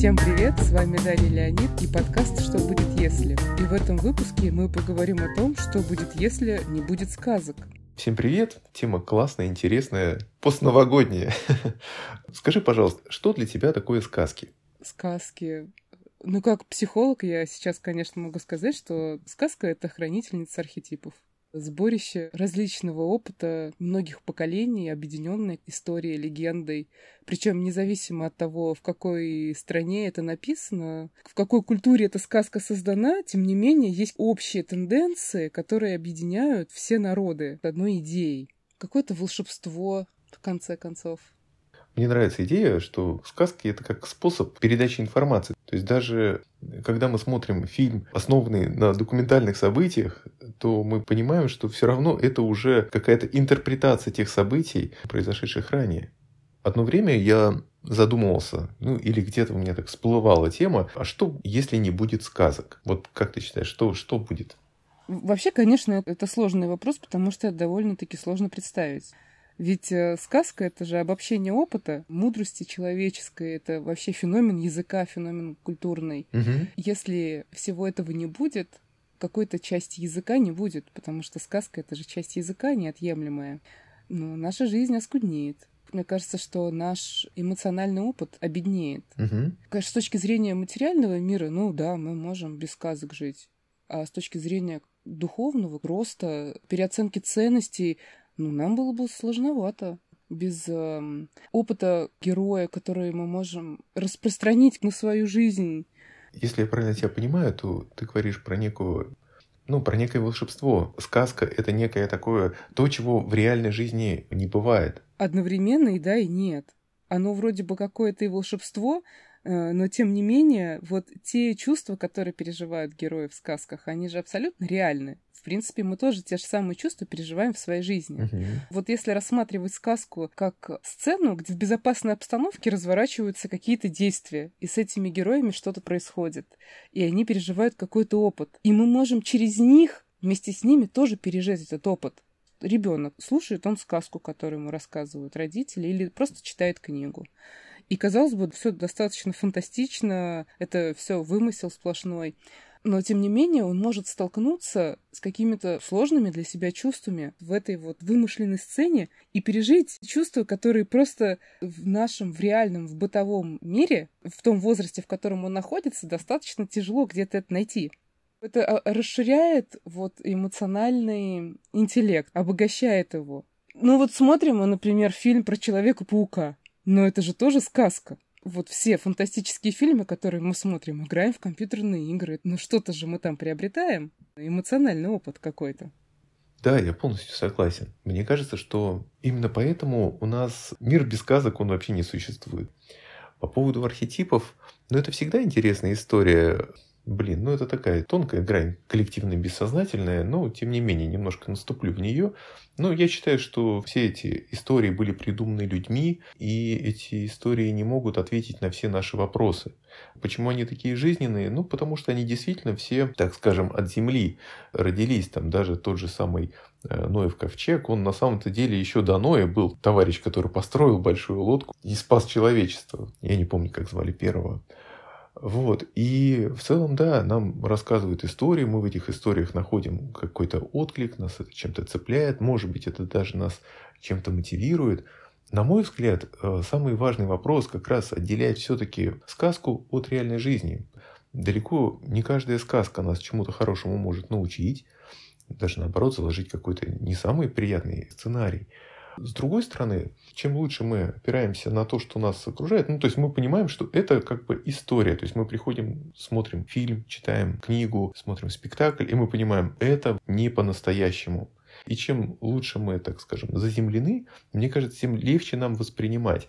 Всем привет, с вами Дарья Леонид и подкаст «Что будет если?». И в этом выпуске мы поговорим о том, что будет, если не будет сказок. Всем привет! Тема классная, интересная, постновогодняя. Скажи, пожалуйста, что для тебя такое сказки? Сказки. Ну, как психолог, я сейчас, конечно, могу сказать, что сказка — это хранительница архетипов сборище различного опыта многих поколений, объединенной историей, легендой. Причем независимо от того, в какой стране это написано, в какой культуре эта сказка создана, тем не менее есть общие тенденции, которые объединяют все народы одной идеей. Какое-то волшебство, в конце концов. Мне нравится идея, что сказки это как способ передачи информации. То есть даже когда мы смотрим фильм, основанный на документальных событиях, то мы понимаем, что все равно это уже какая-то интерпретация тех событий, произошедших ранее. Одно время я задумывался, ну или где-то у меня так всплывала тема, а что, если не будет сказок? Вот как ты считаешь, что, что будет? Вообще, конечно, это сложный вопрос, потому что это довольно-таки сложно представить. Ведь э, сказка — это же обобщение опыта, мудрости человеческой, это вообще феномен языка, феномен культурный. Угу. Если всего этого не будет, какой-то части языка не будет, потому что сказка — это же часть языка неотъемлемая. Но наша жизнь оскуднеет. Мне кажется, что наш эмоциональный опыт обеднеет. Угу. Конечно, с точки зрения материального мира, ну да, мы можем без сказок жить. А с точки зрения духовного роста, переоценки ценностей, ну, нам было бы сложновато без э, опыта героя, который мы можем распространить на свою жизнь. Если я правильно тебя понимаю, то ты говоришь про некую ну, про некое волшебство. Сказка — это некое такое, то, чего в реальной жизни не бывает. Одновременно и да, и нет. Оно вроде бы какое-то и волшебство, но тем не менее, вот те чувства, которые переживают герои в сказках, они же абсолютно реальны в принципе, мы тоже те же самые чувства переживаем в своей жизни. Угу. Вот если рассматривать сказку как сцену, где в безопасной обстановке разворачиваются какие-то действия, и с этими героями что-то происходит, и они переживают какой-то опыт, и мы можем через них вместе с ними тоже пережить этот опыт. Ребенок слушает он сказку, которую ему рассказывают родители, или просто читает книгу. И казалось бы, все достаточно фантастично, это все вымысел сплошной. Но, тем не менее, он может столкнуться с какими-то сложными для себя чувствами в этой вот вымышленной сцене и пережить чувства, которые просто в нашем, в реальном, в бытовом мире, в том возрасте, в котором он находится, достаточно тяжело где-то это найти. Это а, расширяет вот эмоциональный интеллект, обогащает его. Ну вот смотрим мы, например, фильм про Человека-паука. Но это же тоже сказка вот все фантастические фильмы, которые мы смотрим, играем в компьютерные игры. Ну что-то же мы там приобретаем. Эмоциональный опыт какой-то. Да, я полностью согласен. Мне кажется, что именно поэтому у нас мир без сказок, он вообще не существует. По поводу архетипов, ну это всегда интересная история. Блин, ну это такая тонкая грань, коллективная, бессознательная, но тем не менее немножко наступлю в нее. Но я считаю, что все эти истории были придуманы людьми, и эти истории не могут ответить на все наши вопросы. Почему они такие жизненные? Ну, потому что они действительно все, так скажем, от земли родились. Там даже тот же самый э, Ноев ковчег, он на самом-то деле еще до Ноя был товарищ, который построил большую лодку и спас человечество. Я не помню, как звали первого. Вот. И в целом, да, нам рассказывают истории, мы в этих историях находим какой-то отклик, нас это чем-то цепляет, может быть, это даже нас чем-то мотивирует. На мой взгляд, э, самый важный вопрос как раз отделяет все-таки сказку от реальной жизни. Далеко не каждая сказка нас чему-то хорошему может научить, даже наоборот заложить какой-то не самый приятный сценарий. С другой стороны, чем лучше мы опираемся на то, что нас окружает, ну, то есть мы понимаем, что это как бы история. То есть мы приходим, смотрим фильм, читаем книгу, смотрим спектакль, и мы понимаем, это не по-настоящему. И чем лучше мы, так скажем, заземлены, мне кажется, тем легче нам воспринимать.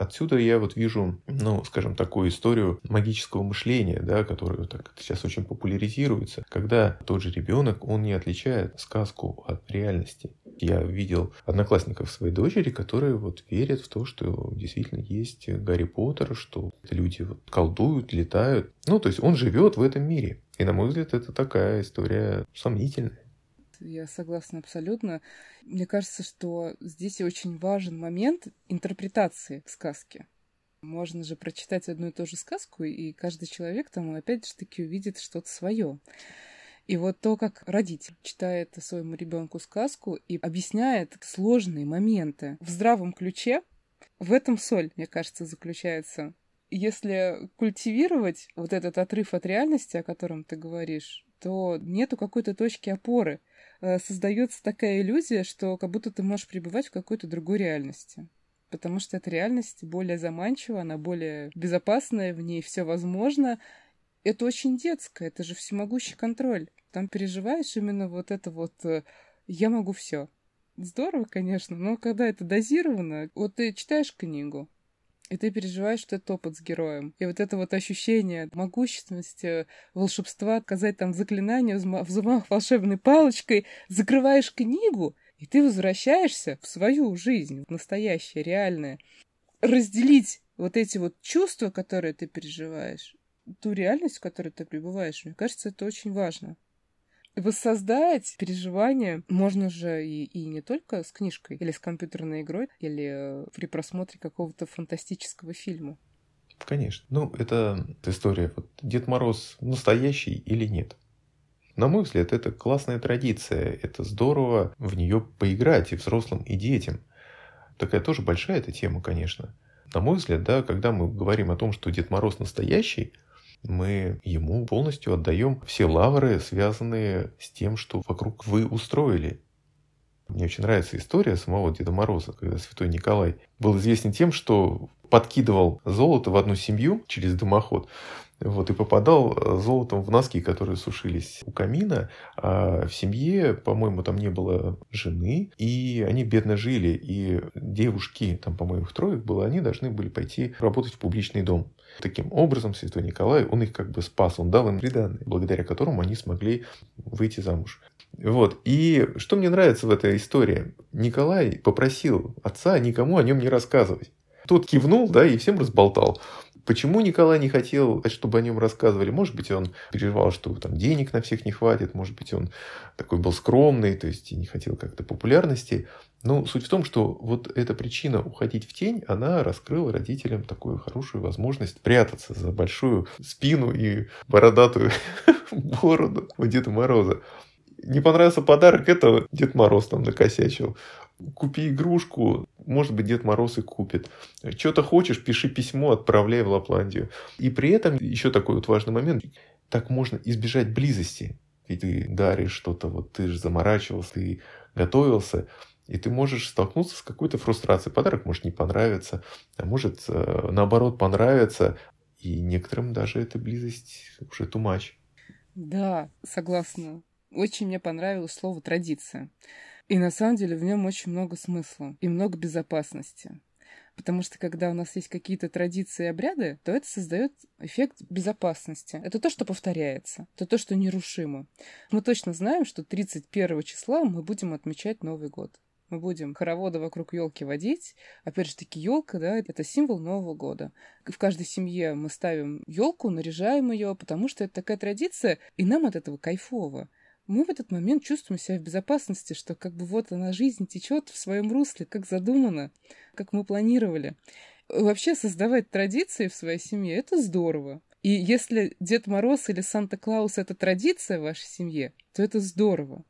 Отсюда я вот вижу, ну, скажем, такую историю магического мышления, да, которая так сейчас очень популяризируется, когда тот же ребенок, он не отличает сказку от реальности. Я видел одноклассников своей дочери, которые вот верят в то, что действительно есть Гарри Поттер, что люди вот колдуют, летают. Ну, то есть он живет в этом мире. И, на мой взгляд, это такая история сомнительная. Я согласна абсолютно. Мне кажется, что здесь очень важен момент интерпретации сказки. Можно же прочитать одну и ту же сказку, и каждый человек там опять же таки увидит что-то свое. И вот то, как родитель читает своему ребенку сказку и объясняет сложные моменты в здравом ключе, в этом соль, мне кажется, заключается. Если культивировать вот этот отрыв от реальности, о котором ты говоришь, то нету какой-то точки опоры. Э, создается такая иллюзия, что как будто ты можешь пребывать в какой-то другой реальности. Потому что эта реальность более заманчива, она более безопасная, в ней все возможно. Это очень детское, это же всемогущий контроль. Там переживаешь именно вот это вот э, «я могу все». Здорово, конечно, но когда это дозировано, вот ты читаешь книгу, и ты переживаешь что это опыт с героем. И вот это вот ощущение могущественности, волшебства, отказать там заклинание, взмах волшебной палочкой, закрываешь книгу, и ты возвращаешься в свою жизнь, в настоящее, реальное. Разделить вот эти вот чувства, которые ты переживаешь, ту реальность, в которой ты пребываешь, мне кажется, это очень важно воссоздать переживания можно же и, и не только с книжкой или с компьютерной игрой, или э, при просмотре какого-то фантастического фильма. Конечно. Ну, это история. Вот Дед Мороз настоящий или нет? На мой взгляд, это классная традиция. Это здорово в нее поиграть и взрослым, и детям. Такая тоже большая эта тема, конечно. На мой взгляд, да, когда мы говорим о том, что Дед Мороз настоящий, мы ему полностью отдаем все лавры, связанные с тем, что вокруг вы устроили. Мне очень нравится история самого Деда Мороза, когда святой Николай был известен тем, что подкидывал золото в одну семью через дымоход, вот, и попадал золотом в носки, которые сушились у камина. А в семье, по-моему, там не было жены, и они бедно жили. И девушки, там, по-моему, их трое было, они должны были пойти работать в публичный дом. Таким образом, святой Николай, он их как бы спас, он дал им приданное, благодаря которому они смогли выйти замуж. Вот. И что мне нравится в этой истории? Николай попросил отца никому о нем не рассказывать. Тот кивнул, да, и всем разболтал. Почему Николай не хотел, чтобы о нем рассказывали? Может быть, он переживал, что там денег на всех не хватит, может быть, он такой был скромный, то есть не хотел как-то популярности. Но суть в том, что вот эта причина уходить в тень, она раскрыла родителям такую хорошую возможность прятаться за большую спину и бородатую бороду у Деда Мороза. Не понравился подарок, это Дед Мороз там накосячил. Купи игрушку, может быть, Дед Мороз и купит. Что-то хочешь, пиши письмо, отправляй в Лапландию. И при этом еще такой вот важный момент. Так можно избежать близости. Ведь ты даришь что-то, вот ты же заморачивался, ты готовился. И ты можешь столкнуться с какой-то фрустрацией. Подарок может не понравиться, а может э, наоборот понравиться. И некоторым даже эта близость уже much. Да, согласна. Очень мне понравилось слово «традиция». И на самом деле в нем очень много смысла и много безопасности. Потому что когда у нас есть какие-то традиции и обряды, то это создает эффект безопасности. Это то, что повторяется. Это то, что нерушимо. Мы точно знаем, что 31 числа мы будем отмечать Новый год мы будем хороводы вокруг елки водить. Опять же таки, елка, да, это символ Нового года. В каждой семье мы ставим елку, наряжаем ее, потому что это такая традиция, и нам от этого кайфово. Мы в этот момент чувствуем себя в безопасности, что как бы вот она жизнь течет в своем русле, как задумано, как мы планировали. Вообще создавать традиции в своей семье это здорово. И если Дед Мороз или Санта-Клаус это традиция в вашей семье, то это здорово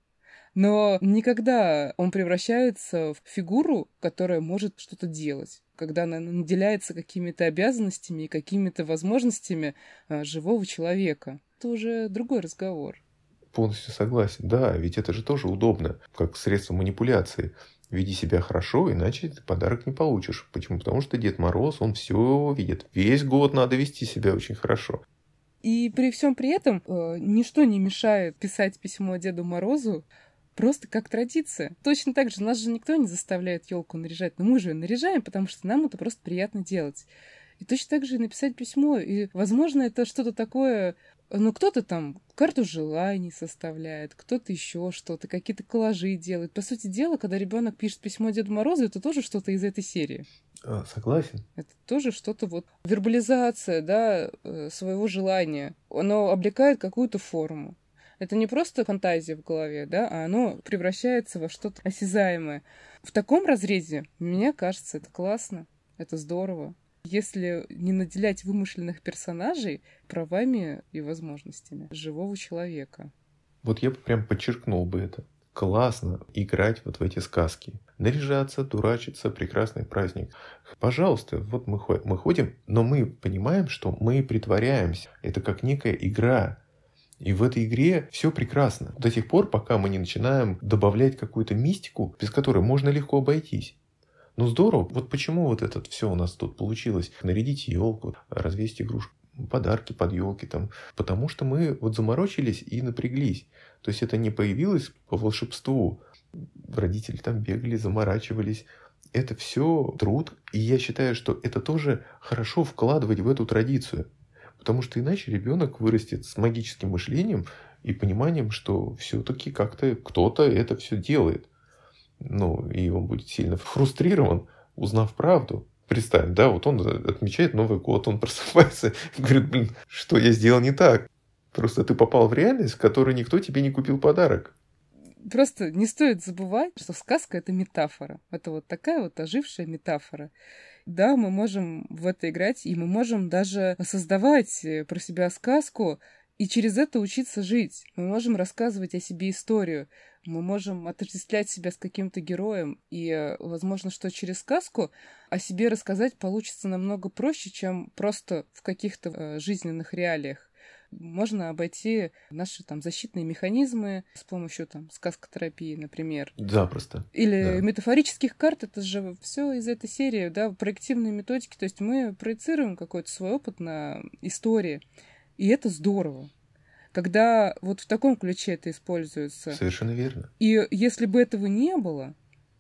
но никогда он превращается в фигуру, которая может что-то делать когда она наделяется какими-то обязанностями и какими-то возможностями а, живого человека. Это уже другой разговор. Полностью согласен. Да, ведь это же тоже удобно, как средство манипуляции. Веди себя хорошо, иначе ты подарок не получишь. Почему? Потому что Дед Мороз, он все видит. Весь год надо вести себя очень хорошо. И при всем при этом э, ничто не мешает писать письмо Деду Морозу просто как традиция. Точно так же нас же никто не заставляет елку наряжать, но мы же ее наряжаем, потому что нам это просто приятно делать. И точно так же и написать письмо. И, возможно, это что-то такое... Ну, кто-то там карту желаний составляет, кто-то еще что-то, какие-то коллажи делает. По сути дела, когда ребенок пишет письмо Деду Морозу, это тоже что-то из этой серии. А, согласен. Это тоже что-то вот вербализация, да, э, своего желания. Оно облекает какую-то форму. Это не просто фантазия в голове, да, а оно превращается во что-то осязаемое. В таком разрезе, мне кажется, это классно, это здорово. Если не наделять вымышленных персонажей правами и возможностями живого человека. Вот я бы прям подчеркнул бы это. Классно играть вот в эти сказки. Наряжаться, дурачиться, прекрасный праздник. Пожалуйста, вот мы, мы ходим, но мы понимаем, что мы притворяемся. Это как некая игра. И в этой игре все прекрасно. До тех пор, пока мы не начинаем добавлять какую-то мистику, без которой можно легко обойтись. Ну здорово, вот почему вот это все у нас тут получилось. Нарядить елку, развесить игрушку подарки под елки там, потому что мы вот заморочились и напряглись. То есть это не появилось по волшебству. Родители там бегали, заморачивались. Это все труд, и я считаю, что это тоже хорошо вкладывать в эту традицию. Потому что иначе ребенок вырастет с магическим мышлением и пониманием, что все-таки как-то кто-то это все делает. Ну, и он будет сильно фрустрирован, узнав правду. Представь, да, вот он отмечает Новый год, он просыпается и говорит, блин, что я сделал не так? Просто ты попал в реальность, в которой никто тебе не купил подарок. Просто не стоит забывать, что сказка — это метафора. Это вот такая вот ожившая метафора. Да, мы можем в это играть, и мы можем даже создавать э, про себя сказку, и через это учиться жить. Мы можем рассказывать о себе историю. Мы можем отождествлять себя с каким-то героем. И, возможно, что через сказку о себе рассказать получится намного проще, чем просто в каких-то э, жизненных реалиях можно обойти наши там защитные механизмы с помощью там сказкотерапии, например. Запросто. Или да. метафорических карт, это же все из этой серии, да, проективные методики, то есть мы проецируем какой-то свой опыт на истории, и это здорово. Когда вот в таком ключе это используется. Совершенно верно. И если бы этого не было,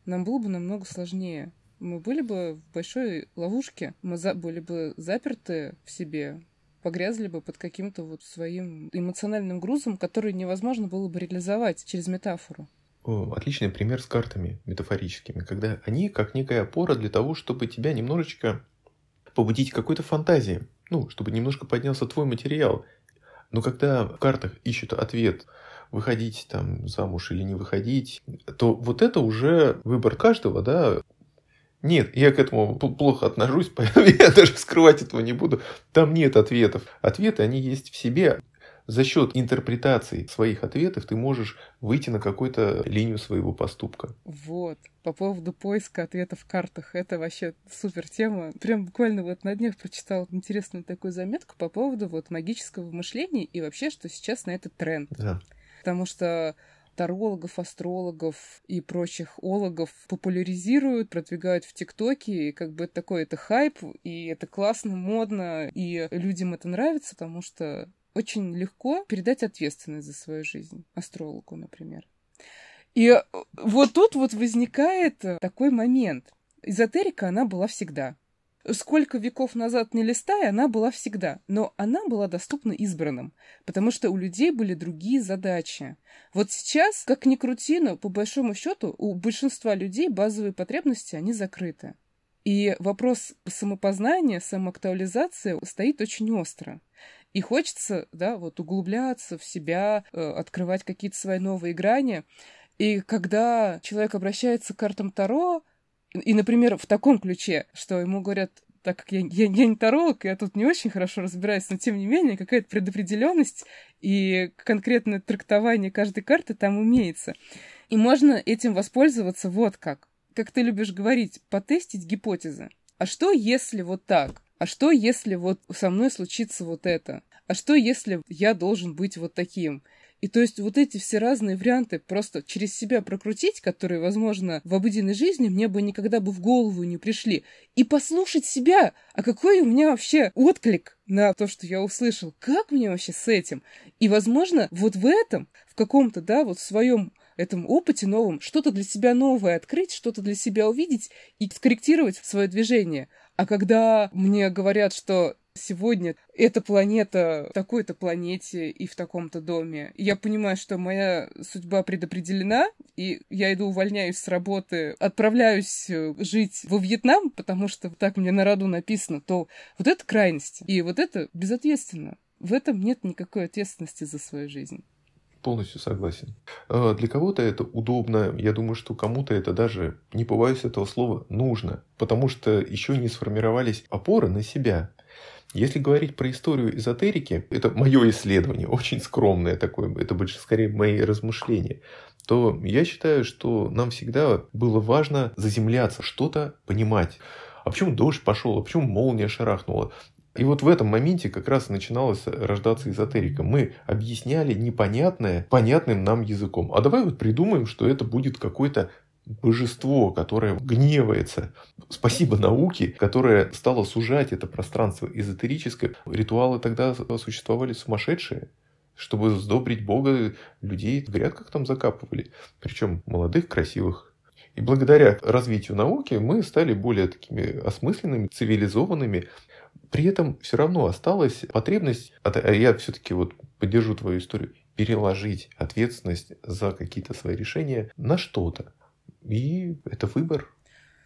нам было бы намного сложнее. Мы были бы в большой ловушке, мы за были бы заперты в себе, погрязли бы под каким-то вот своим эмоциональным грузом, который невозможно было бы реализовать через метафору. О, отличный пример с картами метафорическими, когда они как некая опора для того, чтобы тебя немножечко побудить какой-то фантазии, ну, чтобы немножко поднялся твой материал. Но когда в картах ищут ответ, выходить там замуж или не выходить, то вот это уже выбор каждого, да, нет, я к этому плохо отношусь, поэтому я даже скрывать этого не буду. Там нет ответов. Ответы, они есть в себе. За счет интерпретации своих ответов ты можешь выйти на какую-то линию своего поступка. Вот. По поводу поиска ответов в картах. Это вообще супер тема. Прям буквально вот на днях прочитала интересную такую заметку по поводу вот магического мышления и вообще, что сейчас на этот тренд. Да. Потому что тарологов, астрологов и прочих ологов популяризируют, продвигают в ТикТоке, и как бы это такой это хайп, и это классно, модно, и людям это нравится, потому что очень легко передать ответственность за свою жизнь астрологу, например. И вот тут вот возникает такой момент. Эзотерика, она была всегда сколько веков назад не листай, она была всегда. Но она была доступна избранным, потому что у людей были другие задачи. Вот сейчас, как ни крути, но по большому счету у большинства людей базовые потребности, они закрыты. И вопрос самопознания, самоактуализации стоит очень остро. И хочется, да, вот углубляться в себя, э, открывать какие-то свои новые грани. И когда человек обращается к картам Таро, и, например, в таком ключе, что ему говорят, так как я, я, я не таролог, я тут не очень хорошо разбираюсь, но тем не менее какая-то предопределенность и конкретное трактование каждой карты там имеется. И можно этим воспользоваться вот как. Как ты любишь говорить, потестить гипотезы. А что если вот так? А что если вот со мной случится вот это? А что если я должен быть вот таким? И то есть вот эти все разные варианты просто через себя прокрутить, которые, возможно, в обыденной жизни мне бы никогда бы в голову не пришли, и послушать себя, а какой у меня вообще отклик на то, что я услышал, как мне вообще с этим. И, возможно, вот в этом, в каком-то, да, вот в своем этом опыте новом, что-то для себя новое открыть, что-то для себя увидеть и скорректировать свое движение. А когда мне говорят, что сегодня эта планета в такой-то планете и в таком-то доме. Я понимаю, что моя судьба предопределена, и я иду увольняюсь с работы, отправляюсь э, жить во Вьетнам, потому что так мне на роду написано, то вот это крайность. И вот это безответственно. В этом нет никакой ответственности за свою жизнь. Полностью согласен. А, для кого-то это удобно. Я думаю, что кому-то это даже, не побоюсь этого слова, нужно. Потому что еще не сформировались опоры на себя. Если говорить про историю эзотерики, это мое исследование, очень скромное такое, это больше скорее мои размышления, то я считаю, что нам всегда было важно заземляться, что-то понимать. А почему дождь пошел, а почему молния шарахнула? И вот в этом моменте как раз начиналась рождаться эзотерика. Мы объясняли непонятное понятным нам языком. А давай вот придумаем, что это будет какой-то божество, которое гневается. Спасибо науке, которая стала сужать это пространство эзотерическое. Ритуалы тогда существовали сумасшедшие чтобы сдобрить Бога, людей в грядках там закапывали. Причем молодых, красивых. И благодаря развитию науки мы стали более такими осмысленными, цивилизованными. При этом все равно осталась потребность, а я все-таки вот поддержу твою историю, переложить ответственность за какие-то свои решения на что-то. И это выбор.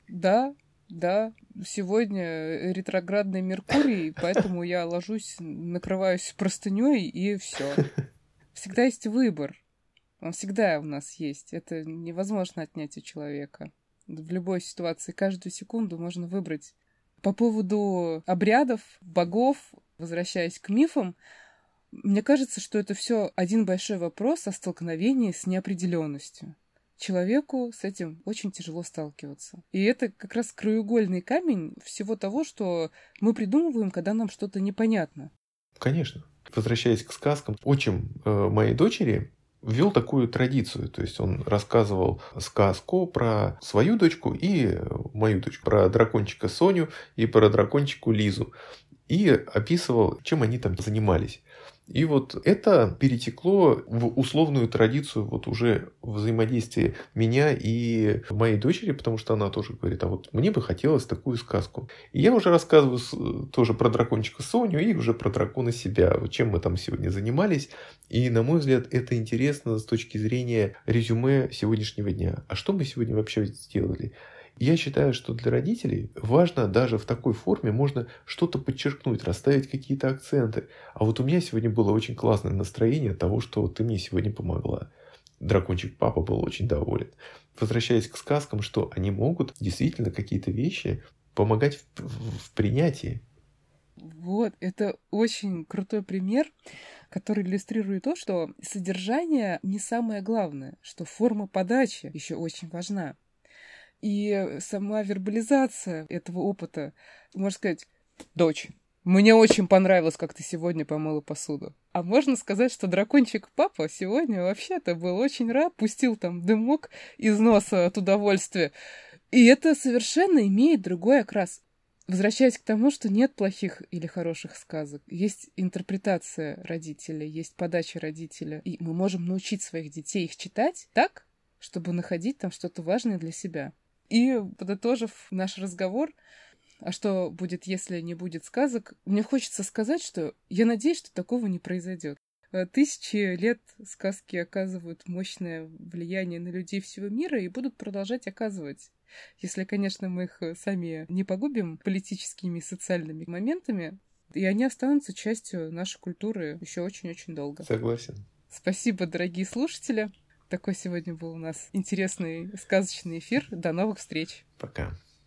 Да, да, сегодня ретроградный Меркурий, поэтому я ложусь, накрываюсь простыней и все. Всегда есть выбор. Он всегда у нас есть. Это невозможно отнять у человека. В любой ситуации, каждую секунду можно выбрать. По поводу обрядов, богов, возвращаясь к мифам, мне кажется, что это все один большой вопрос о столкновении с неопределенностью человеку с этим очень тяжело сталкиваться. И это как раз краеугольный камень всего того, что мы придумываем, когда нам что-то непонятно. Конечно. Возвращаясь к сказкам, отчим э, моей дочери ввел такую традицию. То есть он рассказывал сказку про свою дочку и мою дочку, про дракончика Соню и про дракончику Лизу. И описывал, чем они там занимались. И вот это перетекло в условную традицию вот уже взаимодействия меня и моей дочери, потому что она тоже говорит, а вот мне бы хотелось такую сказку. И я уже рассказываю тоже про дракончика Соню и уже про дракона себя, вот чем мы там сегодня занимались. И, на мой взгляд, это интересно с точки зрения резюме сегодняшнего дня. А что мы сегодня вообще сделали? Я считаю, что для родителей важно даже в такой форме можно что-то подчеркнуть, расставить какие-то акценты. А вот у меня сегодня было очень классное настроение от того, что ты мне сегодня помогла. Дракончик папа был очень доволен. Возвращаясь к сказкам, что они могут действительно какие-то вещи помогать в, в, в принятии. Вот, это очень крутой пример, который иллюстрирует то, что содержание не самое главное, что форма подачи еще очень важна. И сама вербализация этого опыта, можно сказать, дочь, мне очень понравилось, как ты сегодня помыла посуду. А можно сказать, что дракончик папа сегодня вообще-то был очень рад, пустил там дымок из носа от удовольствия. И это совершенно имеет другой окрас. Возвращаясь к тому, что нет плохих или хороших сказок, есть интерпретация родителя, есть подача родителя, и мы можем научить своих детей их читать так, чтобы находить там что-то важное для себя. И, подытожив наш разговор, а что будет, если не будет сказок, мне хочется сказать, что я надеюсь, что такого не произойдет. Э, тысячи лет сказки оказывают мощное влияние на людей всего мира и будут продолжать оказывать. Если, конечно, мы их сами не погубим политическими и социальными моментами, и они останутся частью нашей культуры еще очень-очень долго. Согласен. Спасибо, дорогие слушатели. Такой сегодня был у нас интересный сказочный эфир. До новых встреч. Пока.